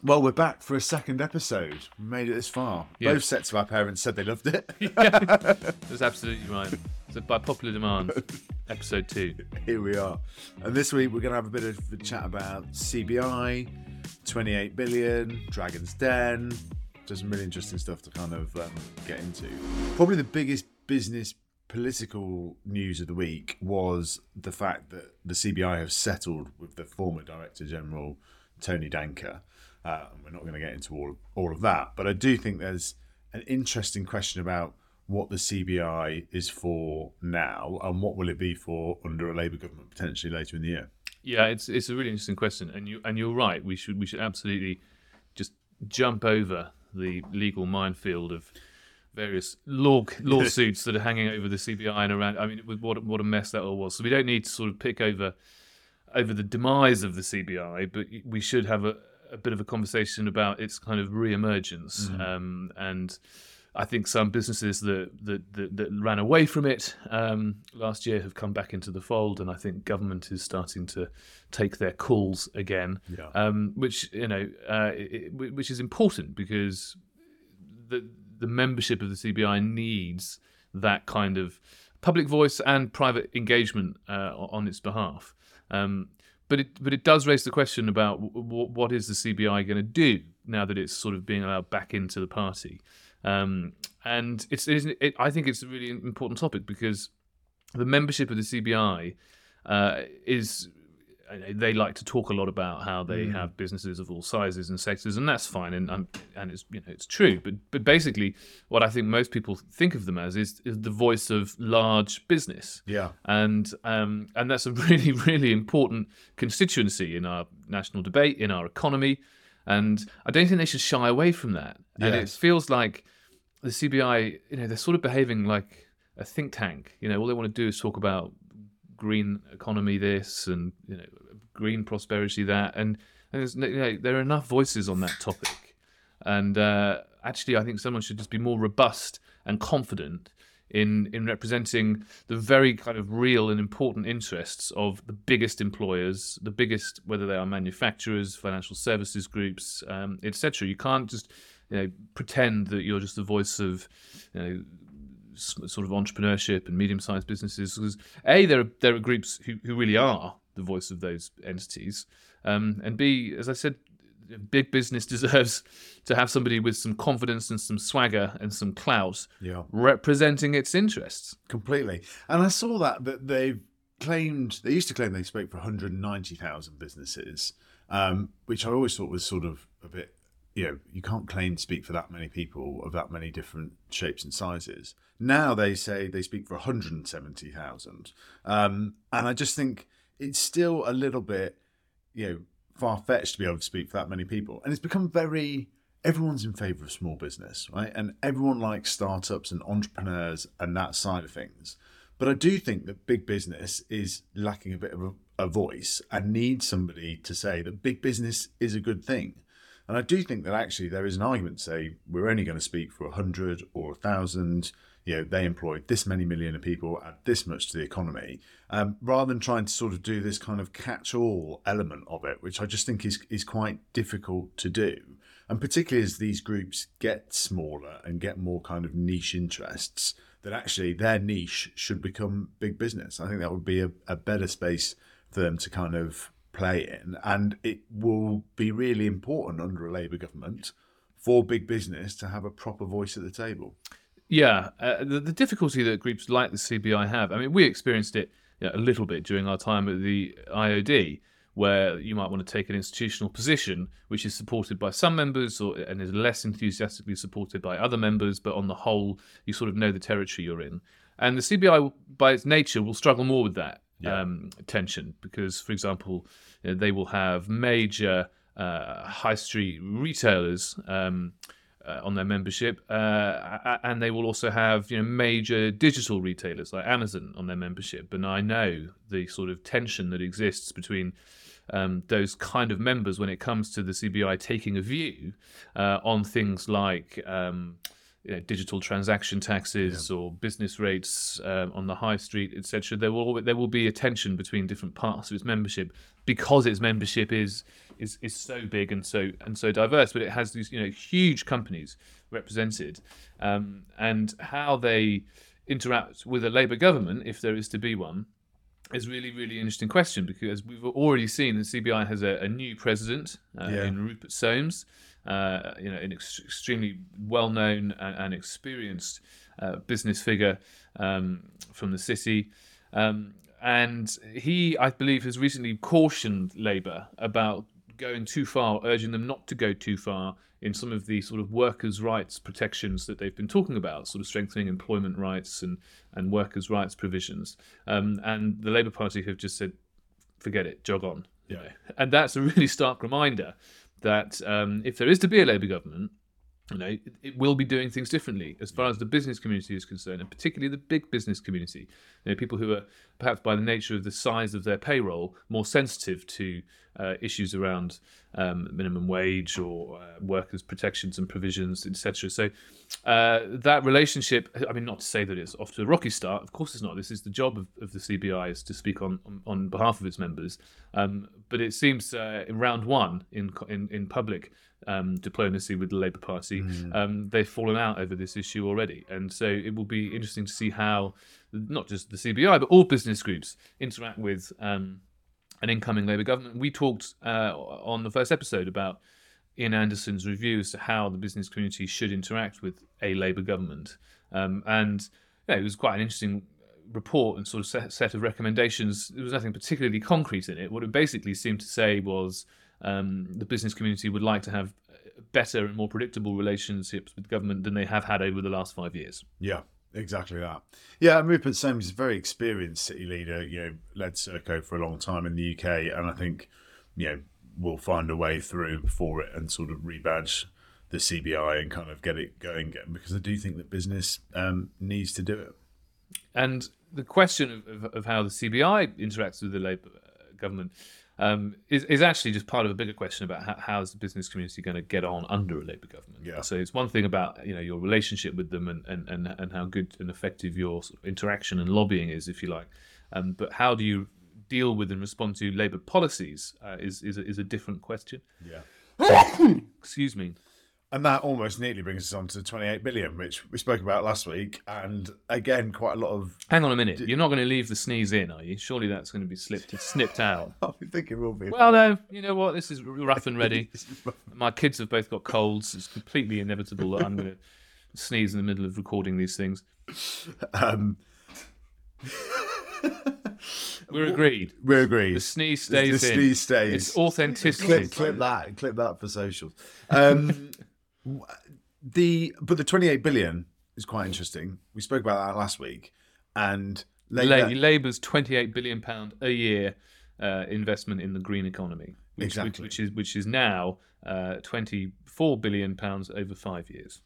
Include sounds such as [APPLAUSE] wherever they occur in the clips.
Well, we're back for a second episode. We made it this far. Yeah. Both sets of our parents said they loved it. [LAUGHS] That's absolutely right. So by popular demand, [LAUGHS] episode two. Here we are. And this week we're going to have a bit of a chat about CBI, 28 billion, Dragon's Den. Just some really interesting stuff to kind of um, get into. Probably the biggest business political news of the week was the fact that the CBI have settled with the former Director General, Tony Danker. Uh, we're not going to get into all, all of that. But I do think there's an interesting question about what the CBI is for now and what will it be for under a Labour government potentially later in the year. Yeah, it's it's a really interesting question, and you and you're right. We should we should absolutely just jump over the legal minefield of various law lawsuits that are hanging over the CBI and around. I mean, what what a mess that all was. So we don't need to sort of pick over over the demise of the CBI, but we should have a, a bit of a conversation about its kind of re-emergence. Um, and I think some businesses that that, that, that ran away from it um, last year have come back into the fold, and I think government is starting to take their calls again, Yeah. um, which you know, uh, it- which is important because the the membership of the CBI needs that kind of public voice and private engagement uh, on its behalf. Um, but it but it does raise the question about w- what is the CBI going to do now that it's sort of being allowed back into the party. Um, and it's, it it, I think it's a really important topic because the membership of the CBI uh, is they like to talk a lot about how they have businesses of all sizes and sectors, and that's fine, and um, and it's you know it's true. But but basically, what I think most people think of them as is, is the voice of large business. Yeah. and um, and that's a [LAUGHS] really really important constituency in our national debate in our economy and I don't think they should shy away from that. And it feels like the CBI you know they're sort of behaving like a think tank. You know all they want to do is talk about green economy this and you know green prosperity that and, and you know, there are enough voices on that topic and uh, actually I think someone should just be more robust and confident in in representing the very kind of real and important interests of the biggest employers, the biggest whether they are manufacturers, financial services groups, um, etc. You can't just you know pretend that you're just the voice of you know sort of entrepreneurship and medium-sized businesses because a there are there are groups who, who really are the voice of those entities um, and b as i said big business [LAUGHS] deserves to have somebody with some confidence and some swagger and some clout Yeah. representing its interests Completely. And I saw that that they've claimed they used to claim they spoke for 190,000 businesses, um, which I always thought was sort of a bit. You know, you can't claim to speak for that many people of that many different shapes and sizes. Now they say they speak for 170,000, um, and I just think it's still a little bit, you know, far fetched to be able to speak for that many people, and it's become very everyone's in favor of small business, right? And everyone likes startups and entrepreneurs and that side of things. But I do think that big business is lacking a bit of a, a voice and needs somebody to say that big business is a good thing. And I do think that actually there is an argument to say we're only going to speak for 100 or 1,000. You know, they employ this many million of people, add this much to the economy, um, rather than trying to sort of do this kind of catch all element of it, which I just think is, is quite difficult to do. And particularly as these groups get smaller and get more kind of niche interests, that actually their niche should become big business. I think that would be a, a better space for them to kind of play in, and it will be really important under a Labour government for big business to have a proper voice at the table. Yeah, uh, the, the difficulty that groups like the CBI have, I mean, we experienced it you know, a little bit during our time at the IOD, where you might want to take an institutional position which is supported by some members or, and is less enthusiastically supported by other members, but on the whole, you sort of know the territory you're in. And the CBI, by its nature, will struggle more with that Yeah. um, tension because, for example, they will have major uh, high street retailers. Um, uh, on their membership, uh, and they will also have you know major digital retailers like Amazon on their membership. And I know the sort of tension that exists between um, those kind of members when it comes to the CBI taking a view uh, on things like. Um, you know, digital transaction taxes or business rates um, on the high street, etc. There will there will be a tension between different parts of its membership because its membership is is is so big and so and so diverse. But it has these you know huge companies represented, um, and how they interact with a Labour government, if there is to be one, is really really interesting question because we've already seen the CBI has a, a new president uh, Yeah. in Rupert Soames, uh, you know, an ex- extremely well known and, and experienced uh, business figure um, from the city. Um, and he, I believe, has recently cautioned Labour about going too far, urging them not to go too far in some of the sort of workers' rights protections that they've been talking about, sort of strengthening employment rights and, and workers' rights provisions. Um, and the Labour Party have just said, forget it, jog on. Yeah. And that's a really stark reminder that um, if there is to be a Labour government, you know, it, it will be doing things differently as far as the business community is concerned, and particularly the big business community. You know, people who are perhaps by the nature of the size of their payroll more sensitive to uh, issues around um, minimum wage or uh, workers' protections and provisions, etc. So uh, that relationship, I mean, not to say that it's off to a rocky start. Of course, it's not. This is the job of, of the CBI is to speak on on, on behalf of its members. Um, but it seems uh, in round one in in, in public um, diplomacy with the Labour Party, um, they've fallen out over this issue already, and so it will be interesting to see how not just the CBI but all business groups interact with um, an incoming Labour government. We talked uh, on the first episode about Ian Anderson's review as to how the business community should interact with a Labour government, um, and yeah, it was quite an interesting report and sort of set, set of recommendations. There was nothing particularly concrete in it. What it basically seemed to say was um, the business community would like to have better and more predictable relationships with government than they have had over the last five years. Yeah, exactly that. Yeah, and Rupert Soames is a very experienced city leader. You know, led Serco for a long time in the UK, and I think you know we'll find a way through for it and sort of rebadge the CBI and kind of get it going again because I do think that business um, needs to do it. And the question of, of, of how the CBI interacts with the Labour uh, government um, is, is actually just part of a bigger question about how, how is the business community going to get on under a Labour government. Yeah. So it's one thing about you know your relationship with them and, and, and, and how good and effective your sort of interaction and lobbying is, if you like. Um, but how do you deal with and respond to Labour policies uh, is is a, is a different question. Yeah. [COUGHS] Excuse me. And that almost neatly brings us on to 28 billion, which we spoke about last week. And again, quite a lot of. Hang on a minute. You're not going to leave the sneeze in, are you? Surely that's going to be slipped, [LAUGHS] snipped out. [LAUGHS] I think it will be. Well, no, you know what? This is rough and ready. [LAUGHS] My kids have both got colds. It's completely inevitable that I'm going to sneeze in the middle of recording these things. Um, We're agreed. we're agreed. The sneeze stays the in. sneeze stays. It's authenticity. clip, clip that, clip that for socials. Um, the but the 28 billion is quite interesting. We spoke about that last week, and La- Labour, Labour's 28 billion pound a year uh, investment in the green economy, which, Exactly. which, which is which is now uh, 24 billion pounds over five years.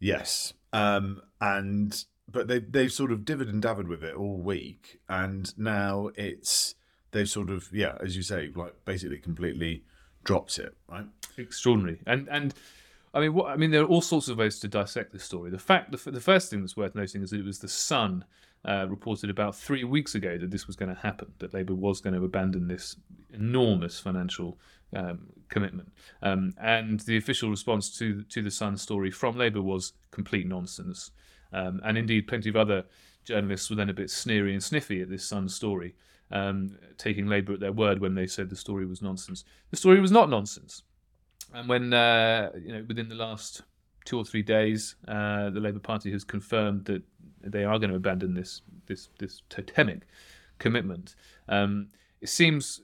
yes, um, and but they they've sort of divvied and davered with it all week, and now it's they've sort of yeah, as you say, like basically completely dropped it, right? extraordinary. And and I mean, what I mean, there are all sorts of ways to dissect this story. The fact, the, the first thing that's worth noting is that it was the Sun uh, reported about three weeks ago that this was going to happen, that Labour was going to abandon this enormous financial um, commitment. Um, and the official response to to the Sun story from Labour was complete nonsense. Um, and indeed, plenty of other journalists were then a bit sneery and sniffy at this Sun story. um, taking Labour at their word when they said the story was nonsense. The story was not nonsense. And when, uh, you know, within the last two or three days, uh, the Labour Party has confirmed that they are going to abandon this this this totemic commitment. Um, it seems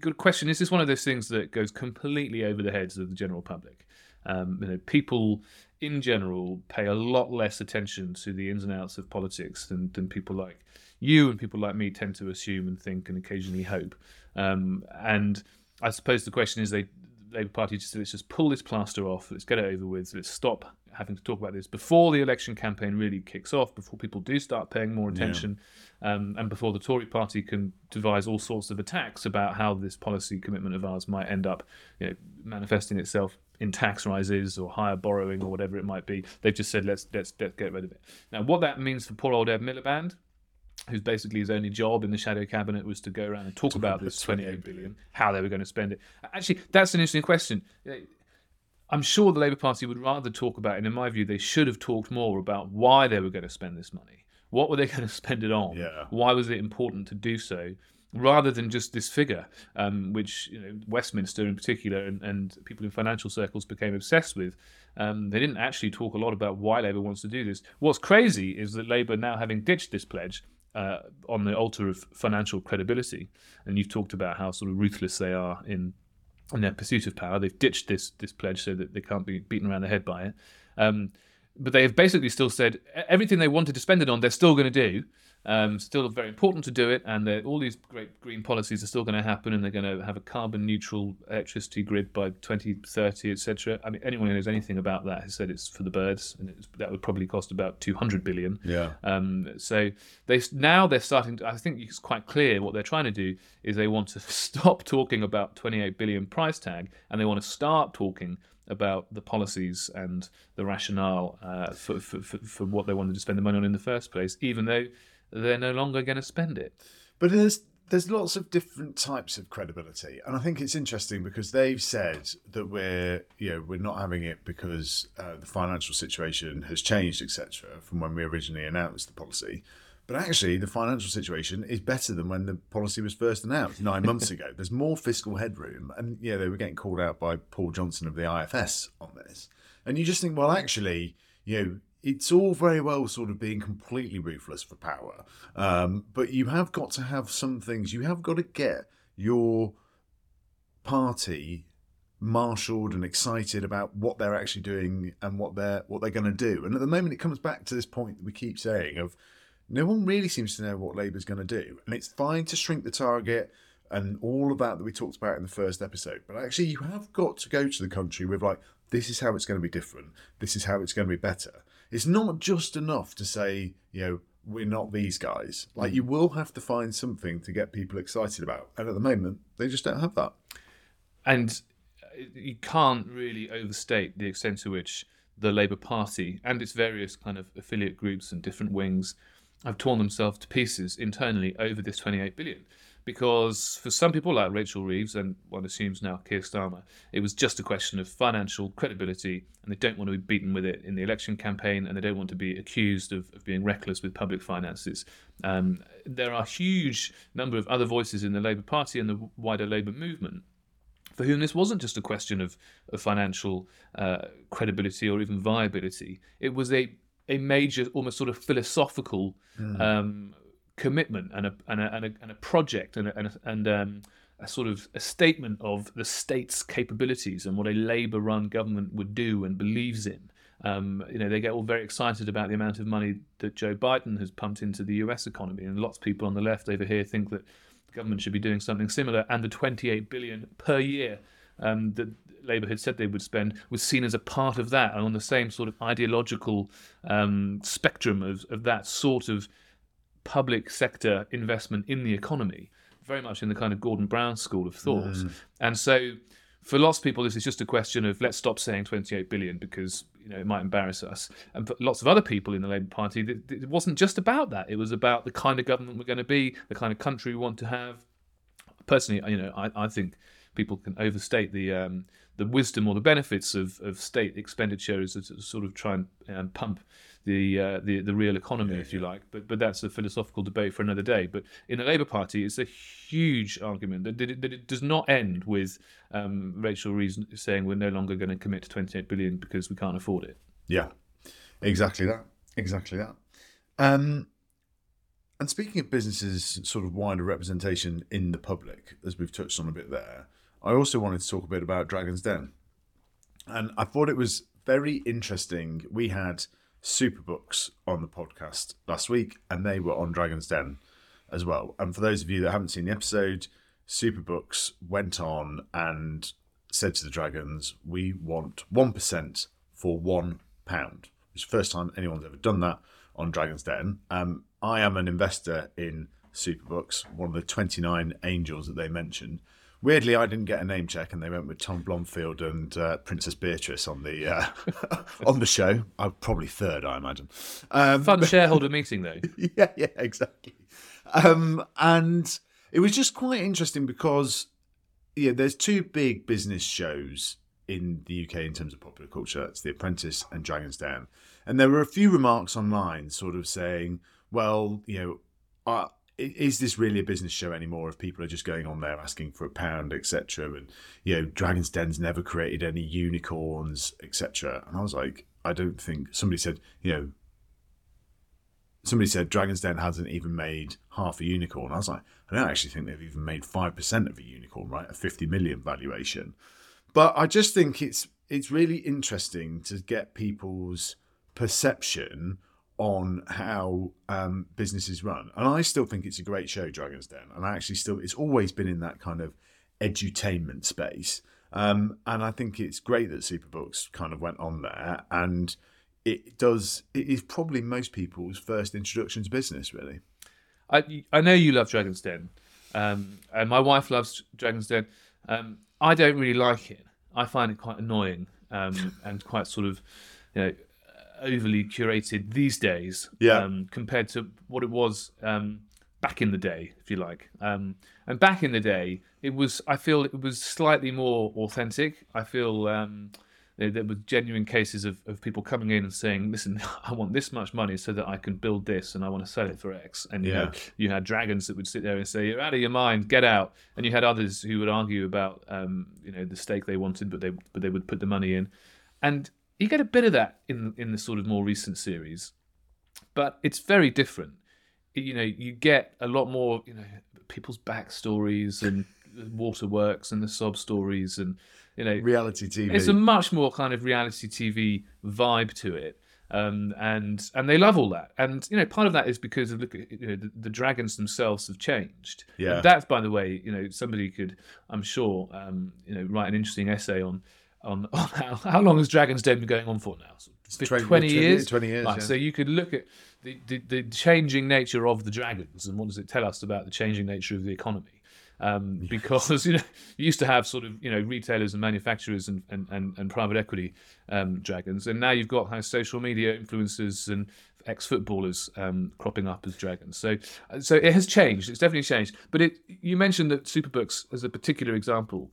got a question: Is this one of those things that goes completely over the heads of the general public? Um, you know, people in general pay a lot less attention to the ins and outs of politics than, than people like you and people like me tend to assume and think and occasionally hope. Um, and I suppose the question is, they Labour Party just said, let's just pull this plaster off, let's get it over with, let's stop having to talk about this before the election campaign really kicks off, before people do start paying more attention, yeah. um, and before the Tory party can devise all sorts of attacks about how this policy commitment of ours might end up you know, manifesting itself in tax rises or higher borrowing or whatever it might be. They've just said let's let's, let's get rid of it. Now, what that means for poor old Ed Miliband, who's basically his only job in the shadow cabinet was to go around and talk, talk about this 28 billion, how they were going to spend it. Actually, that's an interesting question. I'm sure the Labour Party would rather talk about, and in my view, they should have talked more about why they were going to spend this money. What were they [LAUGHS] going to spend it on? Yeah. Why was it important to do so? Rather than just this figure, um, which you know, Westminster in particular and, and, people in financial circles became obsessed with, um, they didn't actually talk a lot about why Labour wants to do this. What's crazy is that Labour, now having ditched this pledge, uh, on the altar of financial credibility, and you've talked about how sort of ruthless they are in in their pursuit of power. They've ditched this this pledge so that they can't be beaten around the head by it. Um, but they have basically still said everything they wanted to spend it on, they're still going to do. Um, still very important to do it, and all these great green policies are still going to happen, and they're going to have a carbon neutral electricity grid by 2030, etc. I mean, anyone who knows anything about that has said it's for the birds, and that would probably cost about 200 billion. Yeah. Um, so they now they're starting. To, I think it's quite clear what they're trying to do is they want to [LAUGHS] stop talking about 28 billion price tag, and they want to start talking about the policies and the rationale uh, for, for, for, for, what they wanted to spend the money on in the first place, even though they're no longer going to spend it. But there's there's lots of different types of credibility, and I think it's interesting because they've said that we're you know we're not having it because uh, the financial situation has changed, etc., from when we originally announced the policy. But actually, the financial situation is better than when the policy was first announced nine [LAUGHS] months ago. There's more fiscal headroom, and yeah, they were getting called out by Paul Johnson of the IFS on this. And you just think, well, actually, you know, it's all very well sort of being completely ruthless for power, um, but you have got to have some things. You have got to get your party marshaled and excited about what they're actually doing and what they're what they're going to do. And at the moment, it comes back to this point that we keep saying of no one really seems to know what Labour's going to do, and it's fine to shrink the target and all of that that we talked about in the first episode. But actually, you have got to go to the country with like, this is how it's going to be different. This is how it's going to be better. It's not just enough to say, you know, we're not these guys. Like mm. you will have to find something to get people excited about. And at the moment, they just don't have that. And uh, you can't really overstate the extent to which the Labour Party and its various kind of affiliate groups and different wings have torn themselves to pieces internally over this 28 billion because for some people like Rachel Reeves and one assumes now Keir Starmer, it was just a question of financial credibility, and they don't want to be beaten with it in the election campaign, and they don't want to be accused of, of being reckless with public finances. Um, there are a huge number of other voices in the Labour Party and the wider Labour movement for whom this wasn't just a question of, of financial uh, credibility or even viability. It was a a major, almost sort of philosophical mm. um, commitment and a and a, and a, and a project and a, and, a, and um, a sort of a statement of the state's capabilities and what a Labour-run government would do and believes in. Um, you know, they get all very excited about the amount of money that Joe Biden has pumped into the U.S. economy, and lots of people on the left over here think that the government should be doing something similar. And the 28 billion per year um, that Labour had said they would spend was seen as a part of that, and on the same sort of ideological um, spectrum of, of that sort of public sector investment in the economy, very much in the kind of Gordon Brown school of thought. Mm. And so, for lots of people, this is just a question of let's stop saying 28 billion because you know it might embarrass us. And for lots of other people in the Labour Party, it wasn't just about that. It was about the kind of government we're going to be, the kind of country we want to have. Personally, you know, I, I think people can overstate the um, the wisdom or the benefits of, of state expenditure is to sort of try and um, pump the, uh, the the real economy, if you like. But but that's a philosophical debate for another day. But in the Labour Party, it's a huge argument that, that, it, that it does not end with um, Rachel Reeves saying we're no longer going to commit to 28 billion because we can't afford it. Yeah, exactly that. Exactly that. Um, and speaking of businesses, sort of wider representation in the public, as we've touched on a bit there, I also wanted to talk a bit about Dragon's Den. And I thought it was very interesting. We had Superbooks on the podcast last week, and they were on Dragon's Den as well. And for those of you that haven't seen the episode, Superbooks went on and said to the Dragons, We want 1% for one pound. It's the first time anyone's ever done that on Dragon's Den. Um, I am an investor in Superbooks, one of the 29 angels that they mentioned. Weirdly, I didn't get a name check, and they went with Tom Blomfield and uh, Princess Beatrice on the uh, [LAUGHS] on the show. I'm probably third, I imagine. Um, Fun shareholder meeting, though. [LAUGHS] yeah, yeah, exactly. Um, and it was just quite interesting because yeah, there's two big business shows in the UK in terms of popular culture. It's The Apprentice and Dragon's Den. And there were a few remarks online, sort of saying, well, you know, uh, is this really a business show anymore if people are just going on there asking for a pound etc and you know dragon's den's never created any unicorns etc and i was like i don't think somebody said you know somebody said dragon's den hasn't even made half a unicorn. I was like i don't actually think they've even made 5% of a unicorn right? A 50 million valuation. But i just think it's it's really interesting to get people's perception on how um, businesses run. And I still think it's a great show, Dragon's Den. And I actually still, it's always been in that kind of edutainment space. Um, and I think it's great that Superbooks kind of went on there. And it does, it is probably most people's first introduction to business, really. I, I know you love Dragon's Den. Um, and my wife loves Dragon's Den. Um, I don't really like it. I find it quite annoying um, and quite sort of, you know, overly curated these days yeah. um, compared to what it was um, back in the day, if you like. Um, and back in the day, it was I feel it was slightly more authentic. I feel um, there, there, were genuine cases of, of people coming in and saying, "Listen, [LAUGHS] I want this much money so that I can build this, and I want to sell it for X." And you Yeah. know, you had dragons that would sit there and say, "You're out of your mind, get out." And you had others who would argue about, um, you know, the stake they wanted, but they but they would put the money in, and you get a bit of that in in the sort of more recent series, but it's very different. You know, you get a lot more, you know, people's backstories and waterworks and the sob stories, and you know, Reality TV. it's a much more kind of reality TV vibe to it. Um, and and they love all that, and you know part of that is because of look, you know, the, the dragons themselves have changed. Yeah. And that's by the way, you know, somebody could, I'm sure, um, you know, write an interesting essay on on, [LAUGHS] on how, how long has Dragons Den been going on for now? So, 20 20, years. 20 years, Right, yeah. So you could look at the, the the changing nature of the dragons, and what does it tell us about the changing nature of the economy? Um, [LAUGHS] because you know you used to have sort of you know retailers and manufacturers and and, and, and private equity um, dragons, and now you've got of social media influencers and ex footballers um, cropping up as dragons. So so it has changed. It's definitely changed. But it you mentioned that Superbooks as a particular example,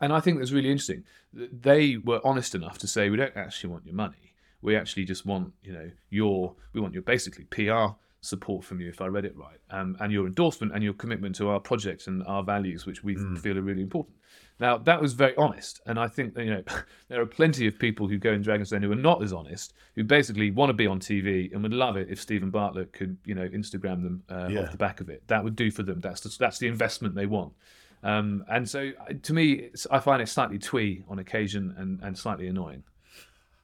and I think that's really interesting. They were honest enough to say we don't actually want your money. We actually just want you know your we want your basically PR support from you if I read it right, um, and your endorsement and your commitment to our project and our values, which we feel are really important. Now that was very honest, and I think that, you know [LAUGHS] there are plenty of people who go in Dragon's Den who are not as honest, who basically want to be on TV and would love it if Steven Bartlett could you know Instagram them uh, Yeah. off the back of it. That would do for them. That's the, that's the investment they want. Um, and so, uh, to me, I find it slightly twee on occasion and, and slightly annoying.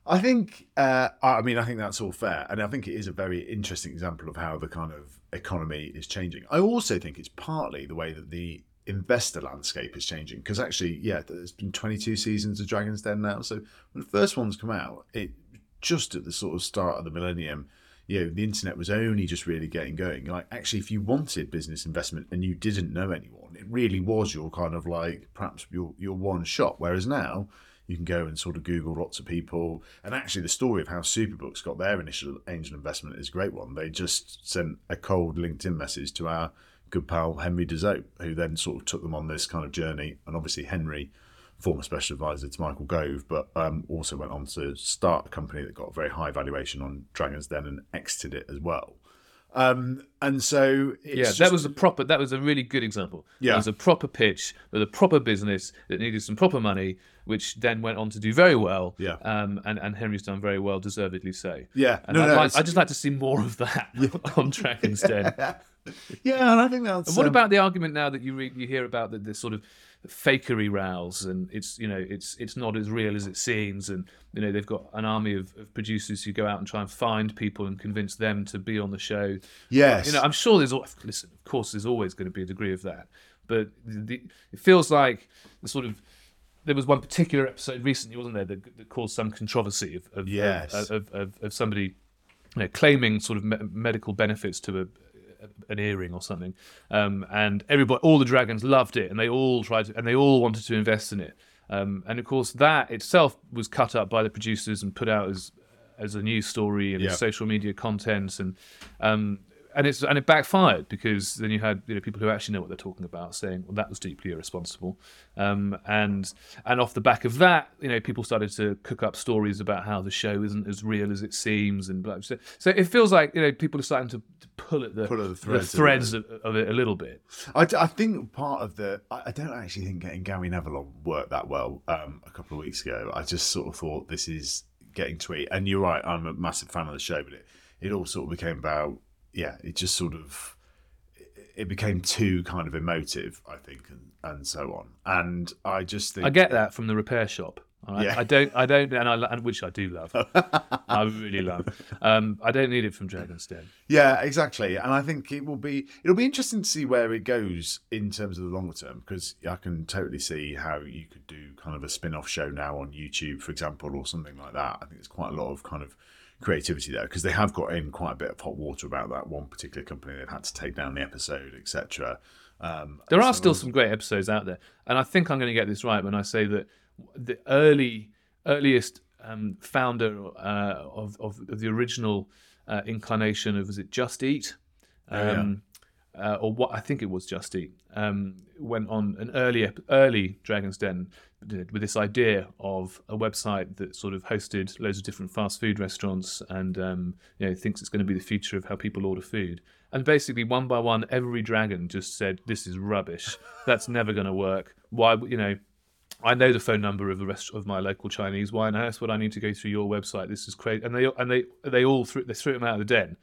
I think, uh, I mean, I think that's all fair. And I think it is a very interesting example of how the kind of economy is changing. I also think it's partly the way that the investor landscape is changing. Because actually, yeah, there's been 22 seasons of Dragon's Den now. So when the first ones come out, it just at the sort of start of the millennium, you know, the internet was only just really getting going. Like, actually, if you wanted business investment and you didn't know anyone, it really was your kind of like perhaps your your one shot. Whereas now, you can go and sort of Google lots of people. And actually, the story of how Superbooks got their initial angel investment is a great one. They just sent a cold LinkedIn message to our good pal Henry de Zoete, who then sort of took them on this kind of journey. And obviously, Henry former special advisor to Michael Gove, but um, also went on to start a company that got a very high valuation on Dragon's Den and exited it as well. Um, and so it's Yeah, just- that was a proper. That was a really good example. Yeah. it was a proper pitch with a proper business that needed some proper money, which then went on to do very well. Yeah. um, and and Henry's done very well, deservedly so. Yeah. and No, I'd no, like, I just like to see more of that [LAUGHS] on Dragon's Den. [LAUGHS] yeah, and I think that's And what um, about the argument now that you re- you hear about the, this sort of fakery rows and it's you know it's it's not as real as it seems and you know they've got an army of, of producers who go out and try and find people and convince them to be on the show. yes, You know, I'm sure there's listen. Of course, there's always going to be a degree of that, but the, the, it feels like the sort of there was one particular episode recently, wasn't there, that, that caused some controversy of of, Yes. of, of, of, of somebody you know, claiming sort of me- medical benefits to a, an earring or something, um, and everybody, all the dragons loved it, and they all tried to, and they all wanted to invest in it, um, and of course that itself was cut up by the producers and put out as as a news story and Yeah. social media content, and um, and it's and it backfired because then you had you know people who actually know what they're talking about saying well that was deeply irresponsible, um, and and off the back of that you know people started to cook up stories about how the show isn't as real as it seems and blah, so, so it feels like you know people are starting to, to pull at the Pull at the the threads a threads of, of it a little bit. I, I think part of the I, don't actually think getting Gary Neville on worked that well um, a couple of weeks ago. I just sort of thought this is getting tweet, and you're right. I'm a massive fan of the show, but it it all sort of became about yeah. It just sort of it- became too kind of emotive, I think, and, and so on. And I just think I get that from the repair shop. right? Yeah. I don't, I don't, and I, and which I do love. [LAUGHS] I really love. Um, I don't need it from Dragon's Den. Yeah, exactly. And I think it will be it'll be interesting to see where it goes in terms of the longer term because I can totally see how you could do kind of a spin-off show now on YouTube, for example, or something like that. I think there's quite a lot of kind of creativity there because they have got in quite a bit of hot water about that one particular company. They've had to take down the episode, etc. Um, There are so still some great episodes out there, and I think I'm going to get this right when I say that the early, earliest um, founder uh, of, of the original uh, incarnation of was it Just Eat, yeah. um, uh, or what I think it was Just Eat, um, went on an early early Dragon's Den with this idea of a website that sort of hosted loads of different fast food restaurants and um, you know thinks it's going to be the future of how people order food. And basically, one by one, every dragon just said, "This is rubbish. That's never going to work. Why? You know, I know the phone number of the rest of my local Chinese. Why on earth would I need to go through your website? This is crazy." And they and they they all threw they threw him out of the den.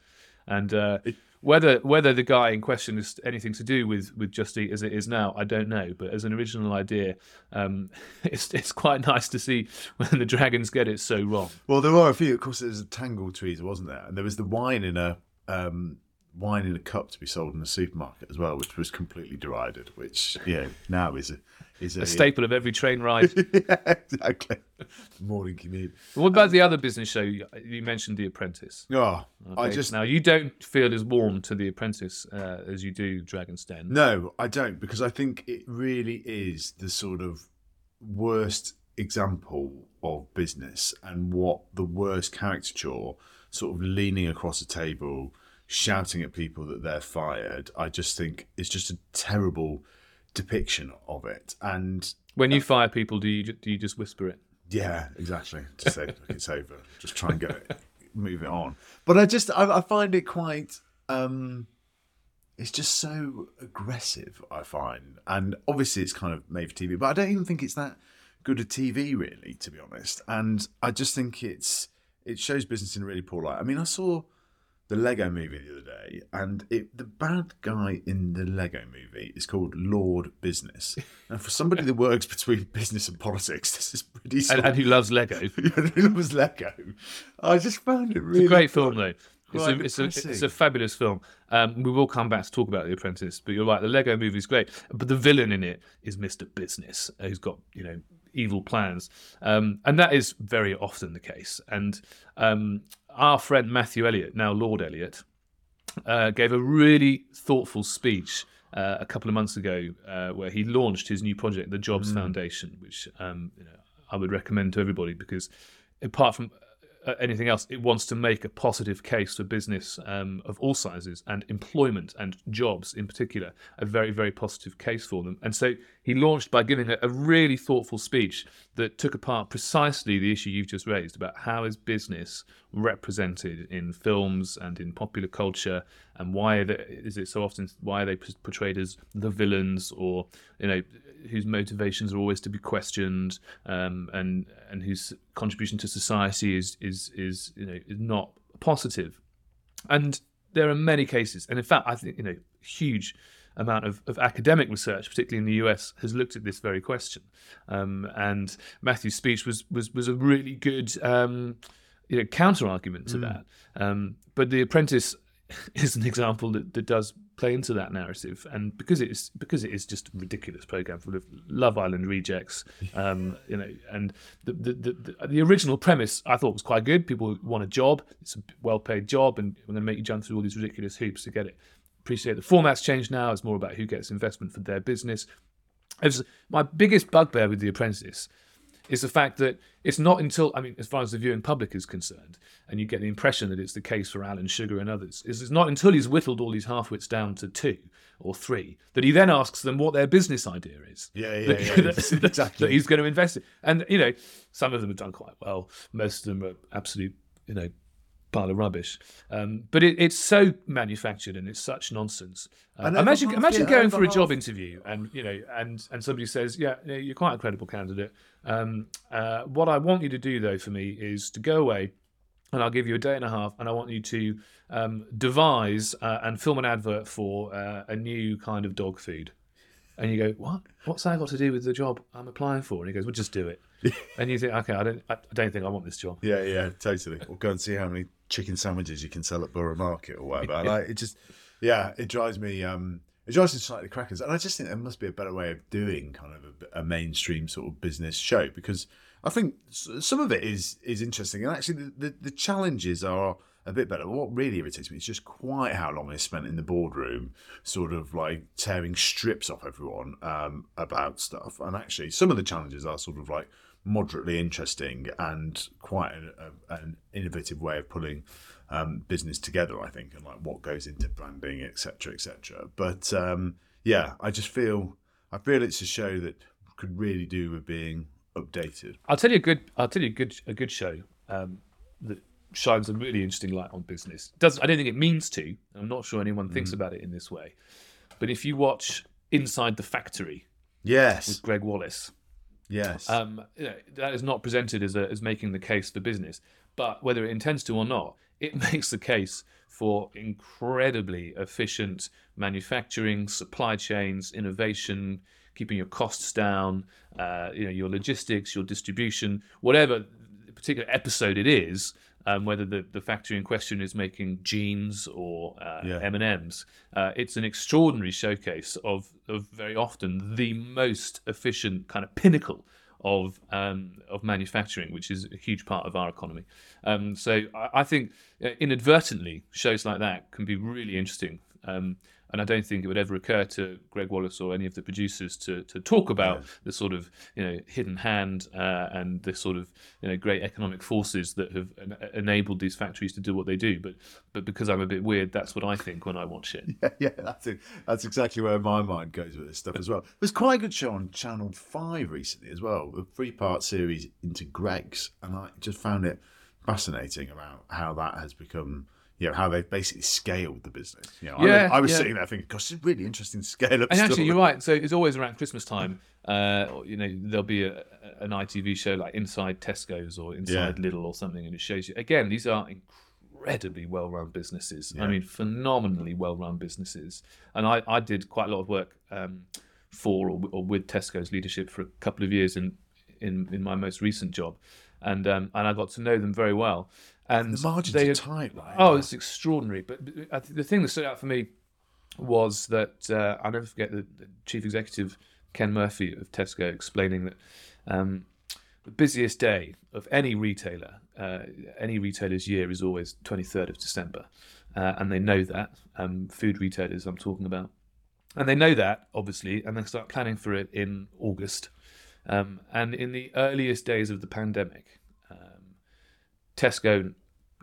And uh, whether whether the guy in question is anything to do with with Just Eat as it is now, I don't know. But as an original idea, um, [LAUGHS] it's it's quite nice to see when the dragons get it so wrong. Well, there were a few. Of course, there was a Tangle Teezer, wasn't there? And there was the wine in a um, wine in a cup to be sold in the supermarket as well, which was completely derided. Which yeah, now is a is a, A staple of every train [LAUGHS] ride. yeah, exactly. Morning commute. what about the other business show? You you mentioned The Apprentice. Oh, I just now you don't feel as warm to The Apprentice uh, as you do Dragon's Den. no, I don't because I think it really is the sort of worst example of business and what the worst caricature, sort of leaning across a table, shouting at people that they're fired. I just think it's just a terrible depiction of it. And When you fire people, do you do you just whisper it? yeah, exactly. To say it's over. Just try and get it, move it on. But I just I, I find it quite. um It's just so aggressive. I find, and obviously it's kind of made for TV, but I don't even think it's that good a TV really, to be honest. And I just think it's it shows business in a really poor light. I mean, I saw the Lego movie the other day, and it, the bad guy in the Lego movie is called Lord Business. [LAUGHS] And for somebody that works between business and politics, this is pretty. And, sort and who loves Lego? [LAUGHS] it was Lego. I just found it really It's a great film, though. It's a, it's, a, it's a fabulous film. Um, we will come back to talk about The Apprentice, but you're right. The Lego movie is great, but the villain in it is Mr. Business, uh, who's got you know evil plans, um, and that is very often the case. And um, our friend Matthew Elliott, now Lord Elliott, uh, gave a really thoughtful speech uh, a couple of months ago uh, where he launched his new project, the Jobs Foundation, which um, you know, I would recommend to everybody because apart from anything else, it wants to make a positive case for business um, of all sizes and employment and jobs in particular, a very, very positive case for them. And so he launched by giving a, a really thoughtful speech that took apart precisely the issue you've just raised about how is business represented in films and in popular culture, and why is it so often why are they portrayed as the villains or you know whose motivations are always to be questioned, um, and and whose contribution to society is is is you know is not positive, and there are many cases, and in fact, I think you know huge amount of, of academic research, particularly in the US, has looked at this very question. Um, and Matthew's speech was was was a really good um, you know counter argument to mm. that. Um, but The Apprentice is an example that, that does play into that narrative, and because it is because it is just a ridiculous program full of Love Island rejects, um, you know, and the, the the, the original premise I thought was quite good. People want a job; it's a well-paid job, and we're going to make you jump through all these ridiculous hoops to get it. Appreciate the format's changed now; it's more about who gets investment for their business. It was my biggest bugbear with The Apprentice is the fact that it's not until I mean, as far as the viewing public is concerned, and you get the impression that it's the case for Alan Sugar and others, is it's not until he's whittled all these half-wits down to two or three that he then asks them what their business idea is. Yeah, yeah, that, yeah, [LAUGHS] that, exactly. That he's going to invest in, and you know, some of them have done quite well. Most of them are absolute, you know, pile of rubbish. Um, but it, it's so manufactured and it's such nonsense. Uh, imagine imagine going for a job interview and you know and and somebody says, yeah, you're quite a credible candidate. Um, uh, what I want you to do though for me is to go away. And I'll give you a day and a half, and I want you to um, devise uh, and film an advert for uh, a new kind of dog food. And you go, what? What's that got to do with the job I'm applying for? And he goes, well, just do it. [LAUGHS] and you think, okay, I don't, I don't think I want this job. Yeah, yeah, totally. We'll go and see how many chicken sandwiches you can sell at Borough Market or whatever. [LAUGHS] like it just, yeah, it drives me. um it drives me slightly crackers, and I just think there must be a better way of doing kind of a, a mainstream sort of business show because I think some of it is is interesting, and actually the, the, the challenges are a bit better. What really irritates me is just quite how long they spent in the boardroom, sort of like tearing strips off everyone um, about stuff. And actually, some of the challenges are sort of like moderately interesting and quite an, a, an innovative way of pulling um, business together. I think, and like what goes into branding, etc., etc. But um, yeah, I just feel I feel it's a show that could really do with being updated. I'll tell you a good. I'll tell you a good a good show um, that shines a really interesting light on business. Does I don't think it means to. I'm not sure anyone thinks mm. about it in this way. But if you watch Inside the Factory, yes, with Gregg Wallace, Yes. Um, you know, that is not presented as, a, as making the case for business, but whether it intends to or not, it [LAUGHS] makes the case for incredibly efficient manufacturing, supply chains, innovation, keeping your costs down, uh, you know, your logistics, your distribution, whatever particular episode it is, um, whether the, the factory in question is making jeans or uh, yeah. M&Ms. Uh, it's an extraordinary showcase of, of very often the most efficient kind of pinnacle of um, of manufacturing, which is a huge part of our economy. Um, so I, I, think uh, inadvertently shows like that can be really interesting. Um, and I don't think it would ever occur to Gregg Wallace or any of the producers to to talk about yeah. the sort of you know hidden hand uh, and the sort of you know great economic forces that have en- enabled these factories to do what they do. But but because I'm a bit weird, that's what I think when I watch it. [LAUGHS] Yeah, yeah, that's it. That's exactly where my mind goes with this stuff as well. There's quite a good show on Channel Five recently as well, a three part series into Greggs, and I just found it fascinating about how that has become you know how they basically scaled the business. You know, yeah, I, I was yeah. sitting there thinking, "Gosh, it's really interesting scale up." And actually, you're right. So it's always around Christmas time. Uh, you know, there'll be a, an ITV show like Inside Tesco's or Inside yeah. Lidl or something, and it shows you again. These are incredibly well-run businesses. I mean, phenomenally well-run businesses. And I, I did quite a lot of work um, for or, or, with Tesco's leadership for a couple of years in in, in my most recent job, and um, and I got to know them very well. And the margins they, are tight, right? Oh, it's extraordinary. But, but the thing that stood out for me was that uh, I'll never forget the, the, chief executive Ken Murphy of Tesco explaining that um, the busiest day of any retailer, uh, any retailer's year, is always 23rd of December, uh, and they know that. Um, food retailers, I'm talking about, and they know that obviously, and they start planning for it in August. Um, and in the earliest days of the pandemic, Tesco,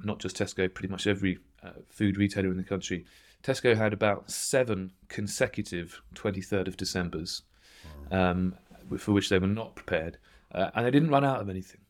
not just Tesco, pretty much every uh, food retailer in the country, Tesco had about seven consecutive 23rd of Decembers um, for which they were not prepared, uh, and they didn't run out of anything.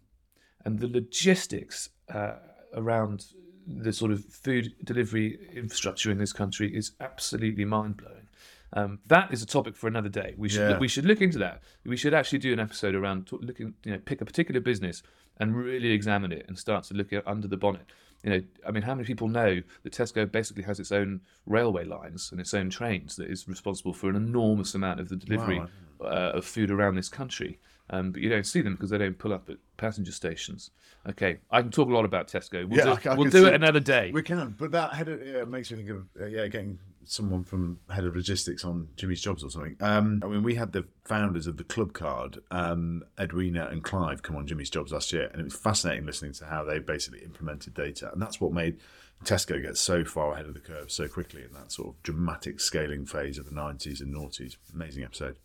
And the logistics uh, around the sort of food delivery infrastructure in this country is absolutely mind blowing. Um, that is a topic for another day. We should Yeah. we should look into that. We should actually do an episode around t- looking, you know, pick a particular business and really examine it and start to look at under the bonnet. You know, I mean, how many people know that Tesco basically has its own railway lines and its own trains that is responsible for an enormous amount of the delivery uh, of food around this country? Um, but you don't see them because they don't pull up at passenger stations. Okay, I can talk a lot about Tesco. We'll Yeah, do, I I we'll do it another day. We can, but that head of, yeah, makes me think of uh, yeah, getting someone from head of logistics on Jimmy's jobs or something. Um, I mean, we had the founders of the club card, um, Edwina and Clive, come on Jimmy's jobs last year, and it was fascinating listening to how they basically implemented data, and that's what made Tesco get so far ahead of the curve so quickly in that sort of dramatic scaling phase of the nineties and noughties. Amazing episode.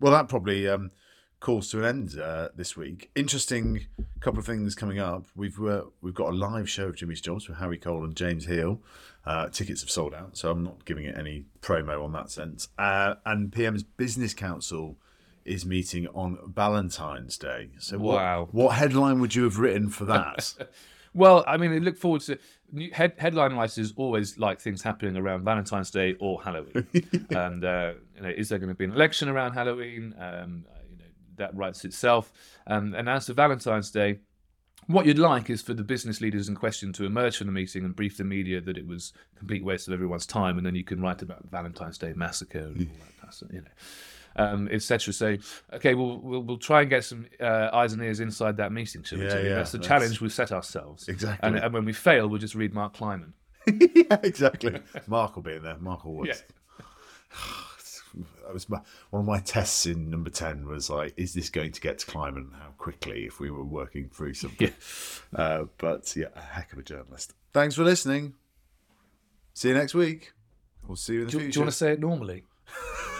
Well, that probably. Um, calls to an end uh, this week. Interesting couple of things coming up. We've uh, we've got a live show of Jimmy's Jobs with Harry Cole and James Heale. Uh, tickets have sold out, so I'm not giving it any promo on that sense. Uh, and PM's Business Council is meeting on Valentine's Day. So what, Wow. what headline would you have written for that? [LAUGHS] Well, I mean, I look forward to head, headline writers always like things happening around Valentine's Day or Halloween. [LAUGHS] and uh, you know, is there going to be an election around Halloween? Um, that writes itself. Um, and as for Valentine's Day, what you'd like is for the business leaders in question to emerge from the meeting and brief the media that it was a complete waste of everyone's time, and then you can write about Valentine's Day massacre and all that kind of stuff, you know. Um, etc. So, okay, we'll, we'll we'll try and get some uh, eyes and ears inside that meeting. Shall we? Yeah, yeah, that's the that's- challenge we've set ourselves. Exactly. And, and when we fail, we'll just read Mark Kleinman. [LAUGHS] yeah, exactly. Mark will be in there. Mark [LAUGHS] always. Yeah. That was my, one of my tests in number 10 was like, is this going to get to Kleinman and how quickly if we were working through something? Uh, but yeah, a heck of a journalist. Thanks for listening. See you next week. We'll see you in the Do, do you want to say it normally? [LAUGHS]